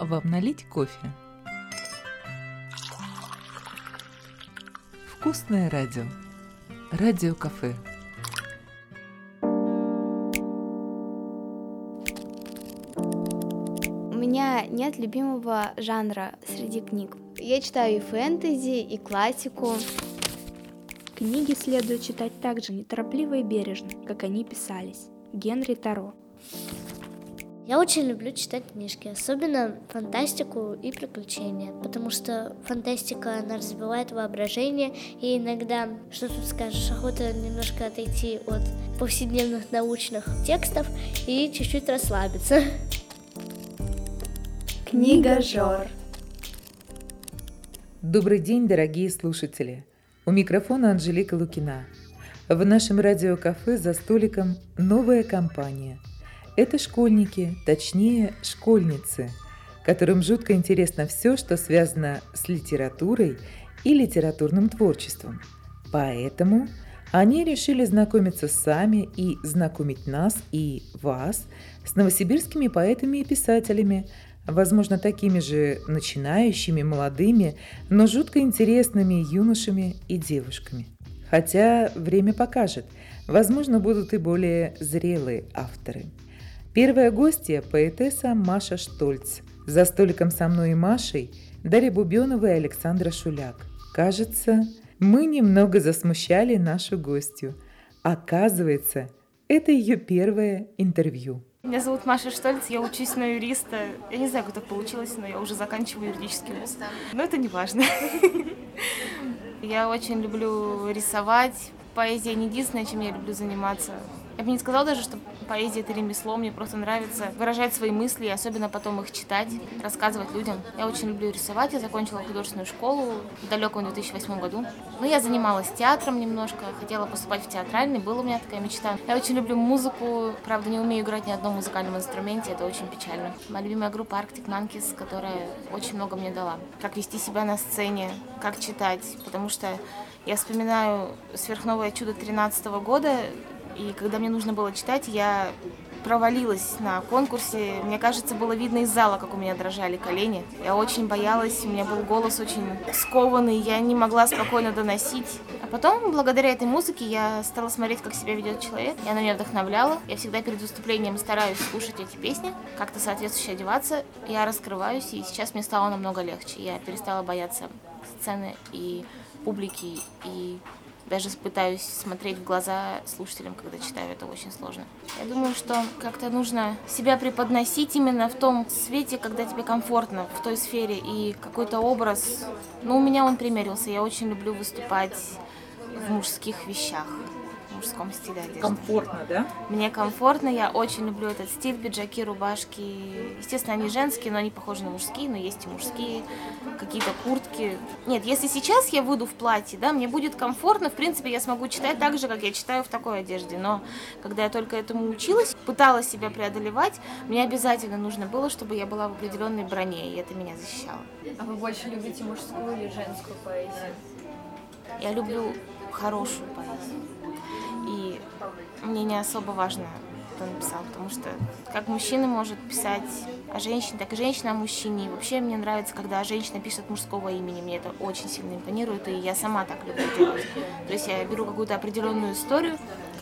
Вам налить кофе? Вкусное радио. Радио-кафе. У меня нет любимого жанра среди книг. Я читаю и фэнтези, и классику. Книги следует читать так же неторопливо и бережно, как они писались. Генри Таро. Я очень люблю читать книжки, особенно фантастику и приключения, потому что фантастика, она развивает воображение, и иногда, что тут скажешь, охота немножко отойти от повседневных научных текстов и чуть-чуть расслабиться. Книга Жор. Добрый день, дорогие слушатели! У микрофона Анжелика Лукина. В нашем радиокафе за столиком новая компания – это школьники, точнее школьницы, которым жутко интересно все, что связано с литературой и литературным творчеством. Поэтому они решили знакомиться сами и знакомить нас и вас с новосибирскими поэтами и писателями, возможно, такими же начинающими, молодыми, но жутко интересными юношами и девушками. Хотя время покажет, возможно, будут и более зрелые авторы – Первая гостья – поэтесса Маша Штольц. За столиком со мной и Машей Дарья Бубенова и Александра Шуляк. Кажется, мы немного засмущали нашу гостью. Оказывается, это ее первое интервью. Меня зовут Маша Штольц, я учусь на юриста. Я не знаю, как так получилось, но я уже заканчиваю юридический вуз. Но это не важно. Я очень люблю рисовать. Поэзия не единственное, чем я люблю заниматься. Я бы не сказала даже, что поэзия это ремесло, мне просто нравится выражать свои мысли, и особенно потом их читать, рассказывать людям. Я очень люблю рисовать, я закончила художественную школу в далеком 2008 году. Но я занималась театром немножко, хотела поступать в театральный, была у меня такая мечта. Я очень люблю музыку, правда не умею играть ни одном музыкальном инструменте, это очень печально. Моя любимая группа Arctic Monkeys, которая очень много мне дала. Как вести себя на сцене, как читать, потому что я вспоминаю «Сверхновое чудо» 13 года, и когда мне нужно было читать, я провалилась на конкурсе. Мне кажется, было видно из зала, как у меня дрожали колени. Я очень боялась, у меня был голос очень скованный, я не могла спокойно доносить. А потом, благодаря этой музыке, я стала смотреть, как себя ведет человек, и она меня вдохновляла. Я всегда перед выступлением стараюсь слушать эти песни, как-то соответствующе одеваться. Я раскрываюсь, и сейчас мне стало намного легче. Я перестала бояться сцены и публики, и даже пытаюсь смотреть в глаза слушателям, когда читаю, это очень сложно. Я думаю, что как-то нужно себя преподносить именно в том свете, когда тебе комфортно, в той сфере, и какой-то образ. Ну, у меня он примерился, я очень люблю выступать в мужских вещах мужском стиле одежды. Комфортно, да? Мне комфортно, я очень люблю этот стиль, пиджаки, рубашки. Естественно, они женские, но они похожи на мужские, но есть и мужские, какие-то куртки. Нет, если сейчас я выйду в платье, да, мне будет комфортно, в принципе, я смогу читать так же, как я читаю в такой одежде. Но когда я только этому училась, пыталась себя преодолевать, мне обязательно нужно было, чтобы я была в определенной броне, и это меня защищало. А вы больше любите мужскую или женскую поэзию? Я люблю хорошую поэзию. И мне не особо важно, кто написал, потому что как мужчина может писать о женщине, так и женщина о мужчине. И вообще мне нравится, когда женщина пишет мужского имени, мне это очень сильно импонирует, и я сама так люблю делать. То есть я беру какую-то определенную историю,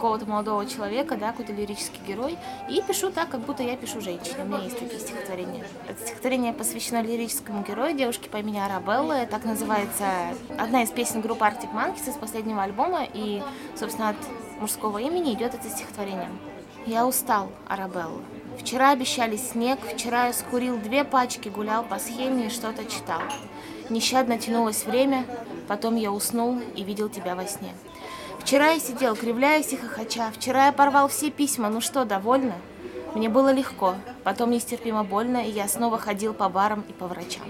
какого-то молодого человека, да, какой-то лирический герой, и пишу так, как будто я пишу женщине. У меня есть такие стихотворения. Это стихотворение посвящено лирическому герою, девушке по имени Арабелла. Так называется одна из песен группы Arctic Monkeys из последнего альбома, и, собственно, от мужского имени идет это стихотворение. Я устал, Арабелла. Вчера обещали снег, вчера я скурил две пачки, гулял по схеме и что-то читал. Нещадно тянулось время, потом я уснул и видел тебя во сне. Вчера я сидел, кривляясь и хохоча, вчера я порвал все письма, ну что, довольна? Мне было легко, потом нестерпимо больно, и я снова ходил по барам и по врачам.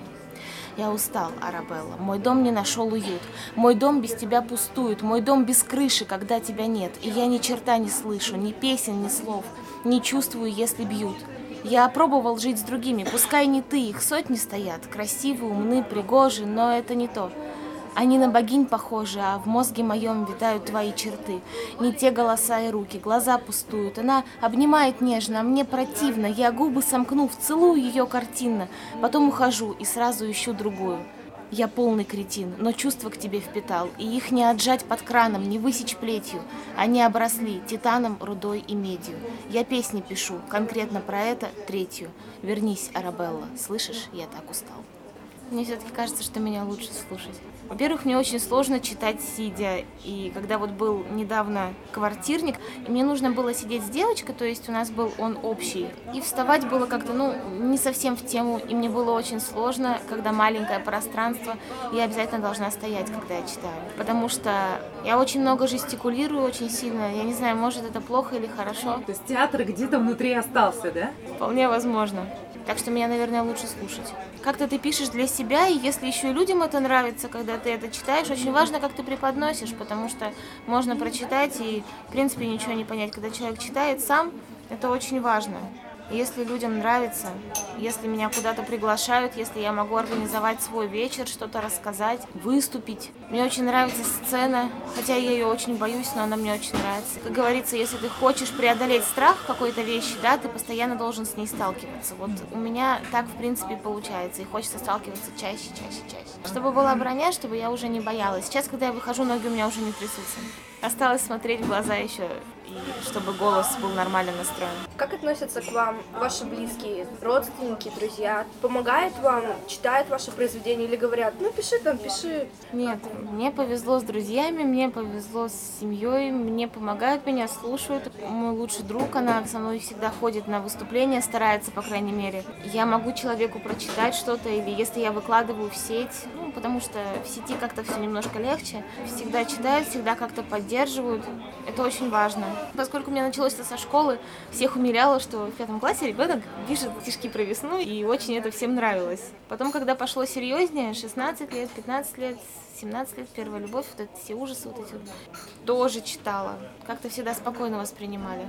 Я устал, Арабелла. Мой дом не нашел уют. Мой дом без тебя пустует. Мой дом без крыши, когда тебя нет. И я ни черта не слышу, ни песен, ни слов. Не чувствую, если бьют. Я пробовал жить с другими, пускай не ты, их сотни стоят. Красивые, умны, пригожи, но это не то. Они на богинь похожи, а в мозге моем витают твои черты. Не те голоса и руки, глаза пустуют. Она обнимает нежно, а мне противно. Я губы сомкнув, целую ее картинно. Потом ухожу и сразу ищу другую. Я полный кретин, но чувства к тебе впитал, и их не отжать под краном, не высечь плетью. Они обросли титаном, рудой и медью. Я песни пишу, конкретно про это третью. Вернись, Арабелла, слышишь, я так устал. Мне все-таки кажется, что меня лучше слушать. Во-первых, мне очень сложно читать сидя. И когда вот был недавно квартирник, и мне нужно было сидеть с девочкой, то есть у нас был он общий. И вставать было как-то, ну, не совсем в тему. И мне было очень сложно, когда маленькое пространство, я обязательно должна стоять, когда я читаю. Потому что я очень много жестикулирую, очень сильно. Я не знаю, может это плохо или хорошо. То есть театр где-то внутри остался, да? Вполне возможно. Так что меня, наверное, лучше слушать. Как-то ты пишешь для себя, и если еще и людям это нравится, когда ты это читаешь, очень важно, как ты преподносишь, потому что можно прочитать и, в принципе, ничего не понять. Когда человек читает сам, это очень важно. Если людям нравится, если меня куда-то приглашают, если я могу организовать свой вечер, что-то рассказать, выступить. Мне очень нравится сцена, хотя я ее очень боюсь, но она мне очень нравится. Как говорится, если ты хочешь преодолеть страх какой-то вещи, да, ты постоянно должен с ней сталкиваться. Вот у меня так, в принципе, получается, и хочется сталкиваться чаще, чаще, чаще. Чтобы была броня, чтобы я уже не боялась. Сейчас, когда я выхожу, ноги у меня уже не трясутся. Осталось смотреть в глаза еще, и чтобы голос был нормально настроен. Как относятся к вам ваши близкие, родственники, друзья? Помогают вам, читают ваши произведения или говорят, ну пиши там, пиши? Нет, мне повезло с друзьями, мне повезло с семьей, мне помогают, меня слушают. Мой лучший друг, она со мной всегда ходит на выступления, старается, по крайней мере. Я могу человеку прочитать что-то, или если я выкладываю в сеть, ну, потому что в сети как-то все немножко легче. Всегда читают, всегда как-то поддерживают. Это очень важно. Поскольку у меня началось это со школы, всех умиляло, что в пятом классе ребенок пишет стишки про весну, и очень это всем нравилось. Потом, когда пошло серьезнее, 16 лет, 15 лет, 17 лет, первая любовь, вот эти все ужасы вот эти тоже читала. Как-то всегда спокойно воспринимали.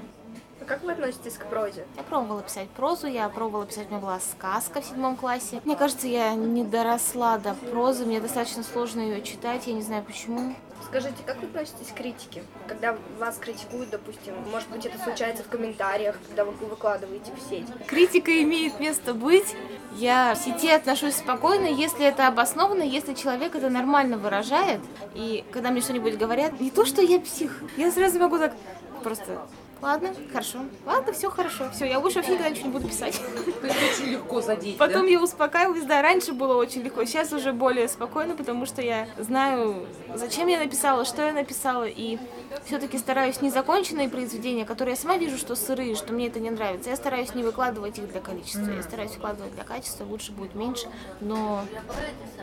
А как вы относитесь к прозе? Я пробовала писать прозу, я пробовала писать, у меня была сказка в седьмом классе. Мне кажется, я не доросла до прозы, мне достаточно сложно ее читать, я не знаю почему. Скажите, как вы относитесь к критике? Когда вас критикуют, допустим, может быть, это случается в комментариях, когда вы выкладываете в сеть? Критика имеет место быть. Я в сети отношусь спокойно, если это обоснованно, если человек это нормально выражает. И когда мне что-нибудь говорят, не то, что я псих, я сразу могу так просто Ладно, хорошо. Ладно, все хорошо. Все, я больше вообще никогда ничего не буду писать. Очень легко задеть, Потом да? я успокаиваюсь, да, раньше было очень легко, сейчас уже более спокойно, потому что я знаю, зачем я написала, что я написала, и все-таки стараюсь незаконченные произведения, которые я сама вижу, что сырые, что мне это не нравится, я стараюсь не выкладывать их для количества, я стараюсь выкладывать для качества, лучше будет меньше, но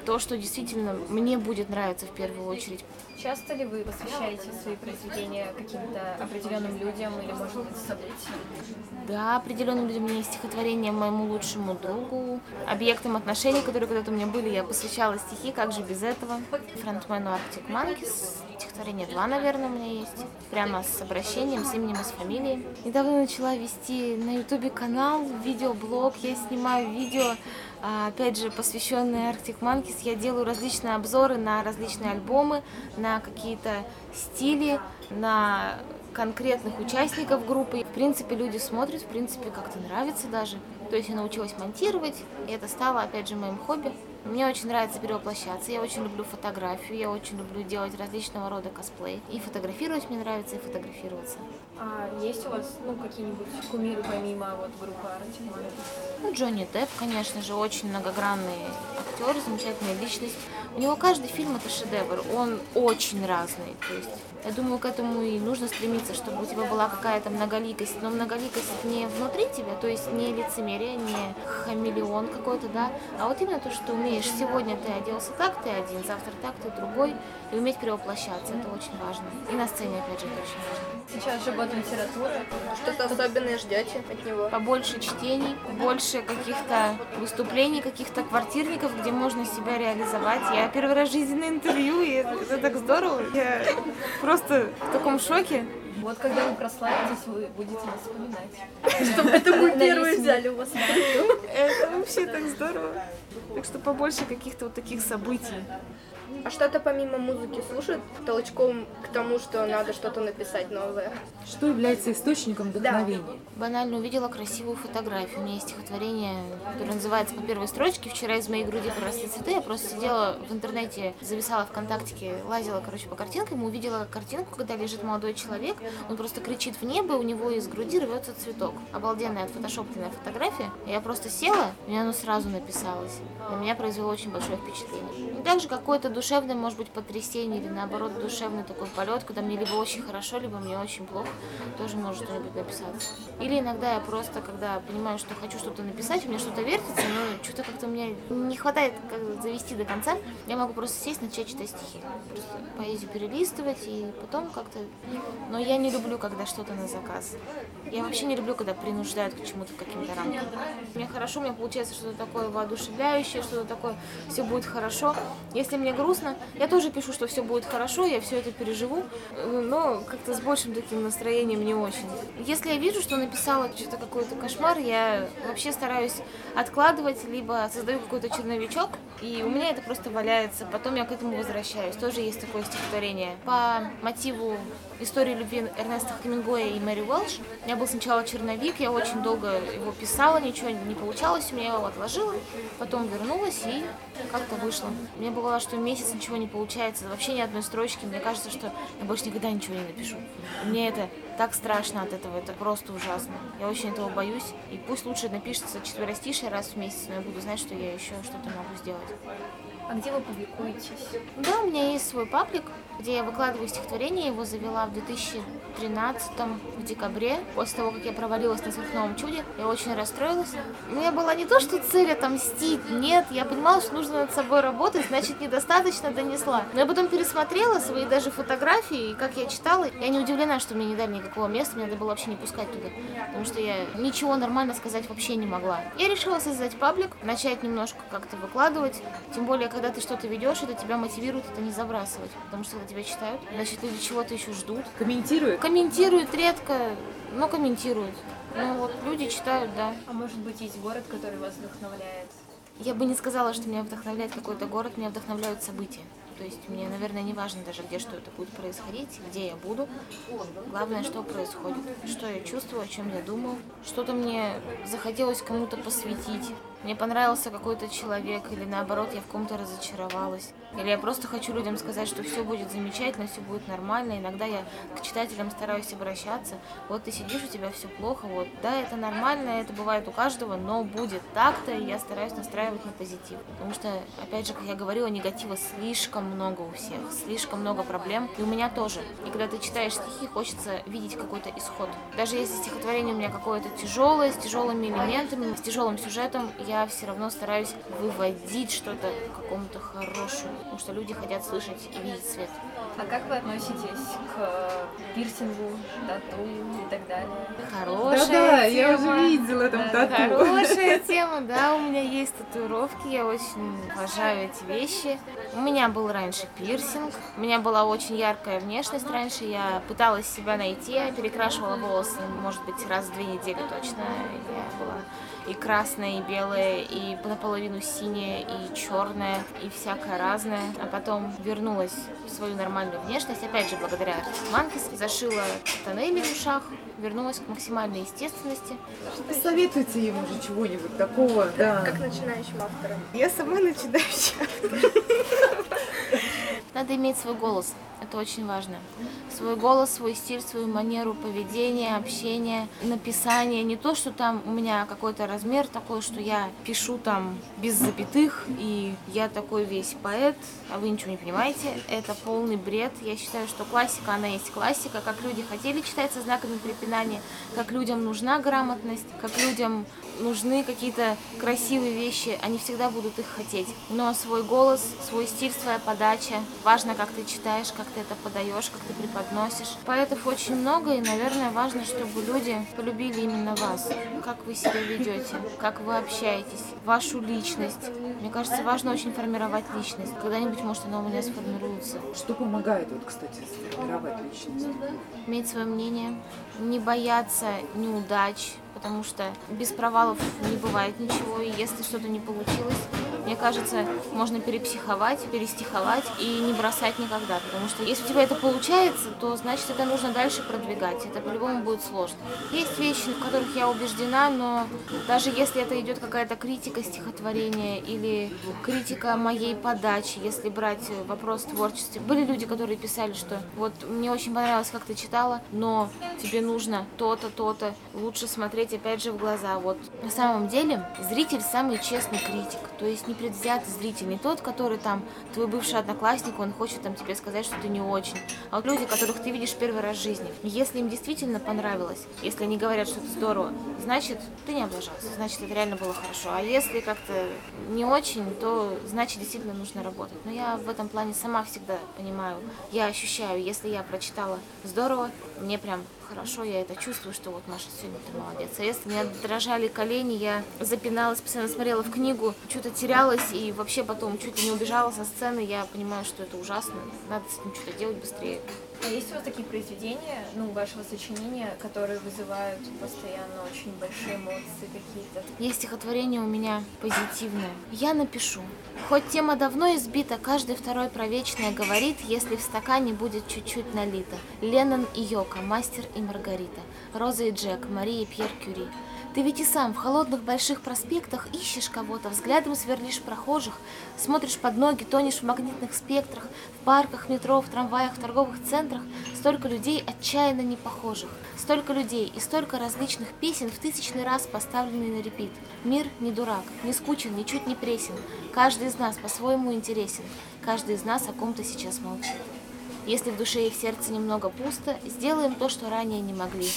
то, что действительно мне будет нравиться в первую очередь. Часто ли вы посвящаете свои произведения каким-то определенным людям или, может быть, событиям? Да, определенным людям у меня есть стихотворение моему лучшему другу, объектам отношений, которые когда-то у меня были, я посвящала стихи, как же без этого. Фронтмену Arctic Monkeys, стихотворение два, наверное, у меня есть, прямо с обращением, с именем и с фамилией. Недавно начала вести на ютубе канал, видеоблог, я снимаю видео, а, опять же, посвященные Arctic Monkeys. Я делаю различные обзоры на различные альбомы, на какие-то стили, на конкретных участников группы. В принципе, люди смотрят, в принципе, как-то нравится даже. То есть я научилась монтировать, и это стало, опять же, моим хобби. Мне очень нравится перевоплощаться, я очень люблю фотографию, я очень люблю делать различного рода косплей. И фотографировать мне нравится, и фотографироваться. А есть у вас, ну, какие-нибудь кумиры помимо вот группы Monkeys? Ну, Джонни Депп, конечно же, очень многогранный актер, замечательная личность. У него каждый фильм это шедевр, он очень разный. То есть, я думаю, к этому и нужно стремиться, чтобы у тебя была какая-то многоликость. Но многоликость не внутри тебя, то есть не лицемерие, не хамелеон какой-то, да, а вот именно то, что умеешь. Сегодня ты оделся так, ты один, завтра так, ты другой. И уметь перевоплощаться, это очень важно. И на сцене, опять же, это очень важно. Сейчас же год литературы. Что-то особенное ждете от него? побольше чтений, больше каких-то выступлений, каких-то квартирников, где можно себя реализовать. Я первый раз в жизни на интервью, и это, так здорово. Я просто в таком шоке. Вот когда вы прославитесь, вы будете нас вспоминать. Чтобы это мы первые взяли у вас интервью. Это вообще так здорово. Так что побольше каких-то вот таких событий. А что-то помимо музыки слушают толчком к тому, что надо что-то написать новое? Что является источником вдохновения? Банально увидела красивую фотографию. У меня есть стихотворение, которое называется «По первой строчке». Вчера из моей груди проросли цветы. Я просто сидела в интернете, зависала ВКонтактике, лазила, короче, по картинкам, увидела картинку, когда лежит молодой человек, он просто кричит в небо, у него из груди рвется цветок. Обалденная отфотошопленная фотография. Я просто села, и оно сразу написалось. На меня произвело очень большое впечатление. И также какое-то душевное, может быть, потрясение или наоборот душевный такой полет, когда мне либо очень хорошо, либо мне очень плохо, тоже может что-нибудь написаться. Или иногда я просто, когда понимаю, что хочу что-то написать, у меня что-то вертится, но что-то как-то мне не хватает как завести до конца, я могу просто сесть, начать читать стихи. Просто поэзию перелистывать и потом как-то... Но я не люблю, когда что-то на заказ. Я вообще не люблю, когда принуждают к чему-то, к каким-то рамкам. Мне хорошо, у меня получается что-то такое воодушевляющее, что-то такое, все будет хорошо. Если мне грустно, я тоже пишу, что все будет хорошо, я все это переживу, но как-то с большим таким настроением не очень. Если я вижу, что написала что-то какой-то кошмар, я вообще стараюсь откладывать, либо создаю какой-то черновичок, и у меня это просто валяется, потом я к этому возвращаюсь. Тоже есть такое стихотворение. По мотиву истории любви Эрнеста Хемингуэя и Мэри Уэлш. У меня был сначала черновик, я очень долго его писала, ничего не получалось, у меня его отложила, потом вернулась и как-то вышло. Мне было, что месяц ничего не получается, вообще ни одной строчки. Мне кажется, что я больше никогда ничего не напишу. Мне это так страшно от этого, это просто ужасно. Я очень этого боюсь. И пусть лучше напишется четверостишее раз в месяц, но я буду знать, что я еще что-то могу сделать. А где вы публикуетесь? Да, у меня есть свой паблик, где я выкладываю стихотворение. Его завела в 2013 в декабре, после того, как я провалилась на сверхновом чуде. Я очень расстроилась. У меня была не то, что цель отомстить, нет, я понимала, что нужно над собой работать, значит, недостаточно донесла. Но я потом пересмотрела свои даже фотографии, и как я читала, я не удивлена, что мне не дали никакого места, меня надо было вообще не пускать туда, потому что я ничего нормально сказать вообще не могла. Я решила создать паблик, начать немножко как-то выкладывать, тем более, когда ты что-то ведешь, это тебя мотивирует это не забрасывать, потому что когда тебя читают, значит, люди чего-то еще ждут. Комментируют? Комментируют редко, но комментируют. Ну вот люди читают, да. А может быть, есть город, который вас вдохновляет? Я бы не сказала, что меня вдохновляет какой-то город, меня вдохновляют события. То есть мне, наверное, не важно даже, где что это будет происходить, где я буду. Главное, что происходит, что я чувствую, о чем я думаю. Что-то мне захотелось кому-то посвятить. Мне понравился какой-то человек, или наоборот, я в ком-то разочаровалась. Или я просто хочу людям сказать, что все будет замечательно, все будет нормально. Иногда я к читателям стараюсь обращаться. Вот ты сидишь, у тебя все плохо, вот, да, это нормально, это бывает у каждого, но будет так-то, и я стараюсь настраивать на позитив. Потому что, опять же, как я говорила, негатива слишком много у всех, слишком много проблем, и у меня тоже. И когда ты читаешь стихи, хочется видеть какой-то исход. Даже если стихотворение у меня какое-то тяжелое, с тяжелыми элементами, с тяжелым сюжетом, я все равно стараюсь выводить что-то к какому-то хорошему, потому что люди хотят слышать и видеть свет. А как вы относитесь к пирсингу, тату и так далее? Хорошая Да-да, я тема. уже видела там Да, тату. Хорошая тема, да, у меня есть татуировки, я очень обожаю эти вещи. У меня был раньше пирсинг, у меня была очень яркая внешность раньше, я пыталась себя найти, я перекрашивала волосы, может быть, раз в две недели точно. Я была и красная, и белая, и наполовину синяя, и черная, и всякое разное. А потом вернулась в свою нормальную внешность, опять же, благодаря Манкис, зашила тоннели в ушах, вернулась к максимальной естественности. Посоветуйте ему же чего-нибудь такого, да. Как начинающим автором. Я сама начинающая. Надо иметь свой голос. Это очень важно. Свой голос, свой стиль, свою манеру поведения, общения, написания. Не то, что там у меня какой-то размер такой, что я пишу там без запятых, и я такой весь поэт, а вы ничего не понимаете. Это полный бред. Я считаю, что классика, она есть классика. Как люди хотели читать со знаками препинания, как людям нужна грамотность, как людям нужны какие-то красивые вещи, они всегда будут их хотеть. Но свой голос, свой стиль, своя подача, важно, как ты читаешь, как ты это подаешь, как ты преподносишь. Поэтов очень много, и, наверное, важно, чтобы люди полюбили именно вас, как вы себя ведете, как вы общаетесь, вашу личность. Мне кажется, важно очень формировать личность. Когда-нибудь, может, она у меня сформируется. Что помогает, вот, кстати, сформировать личность? Иметь свое мнение, не бояться неудач, потому что без провалов не бывает ничего, и если что-то не получилось, мне кажется, можно перепсиховать, перестиховать и не бросать никогда, потому что если у тебя это получается, то значит это нужно дальше продвигать, это по-любому будет сложно. Есть вещи, в которых я убеждена, но даже если это идет какая-то критика стихотворения или критика моей подачи, если брать вопрос творчества, были люди, которые писали, что вот мне очень понравилось, как ты читала, но тебе нужно то-то, то-то, лучше смотреть опять же в глаза. Вот на самом деле зритель самый честный критик, то есть не предвзятый зритель, не тот, который там, твой бывший одноклассник, он хочет там тебе сказать, что ты не очень, а вот люди, которых ты видишь первый раз в жизни. Если им действительно понравилось, если они говорят, что это здорово, значит, ты не облажался, значит, это реально было хорошо. А если как-то не очень, то значит, действительно нужно работать. Но я в этом плане сама всегда понимаю, я ощущаю, если я прочитала здорово, мне прям хорошо, я это чувствую, что вот Маша сегодня ты молодец. А если меня дрожали колени, я запиналась, постоянно смотрела в книгу, что-то терялась и вообще потом чуть ли не убежала со сцены, я понимаю, что это ужасно, надо с этим что-то делать быстрее. А есть у вас такие произведения, ну, вашего сочинения, которые вызывают постоянно очень большие эмоции какие-то? Есть стихотворение у меня позитивное. Я напишу. Хоть тема давно избита, каждый второй про вечное говорит, если в стакане будет чуть-чуть налито. Леннон и Йока, мастер и Маргарита. Роза и Джек, Мария и Пьер Кюри. Ты ведь и сам в холодных больших проспектах ищешь кого-то, взглядом сверлишь прохожих, смотришь под ноги, тонешь в магнитных спектрах, в парках, метро, в трамваях, в торговых центрах. Столько людей отчаянно не похожих. Столько людей и столько различных песен в тысячный раз поставленные на репит. Мир не дурак, не скучен, ничуть не пресен. Каждый из нас по-своему интересен. Каждый из нас о ком-то сейчас молчит. Если в душе и в сердце немного пусто, сделаем то, что ранее не могли.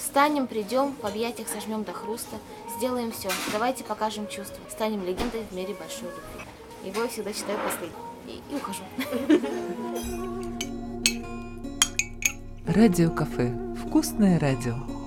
Встанем, придем, в объятиях сожмем до хруста, сделаем все. Давайте покажем чувства, станем легендой в мире большой любви. Его я всегда читаю последним. И, и ухожу. Радио кафе. Вкусное радио.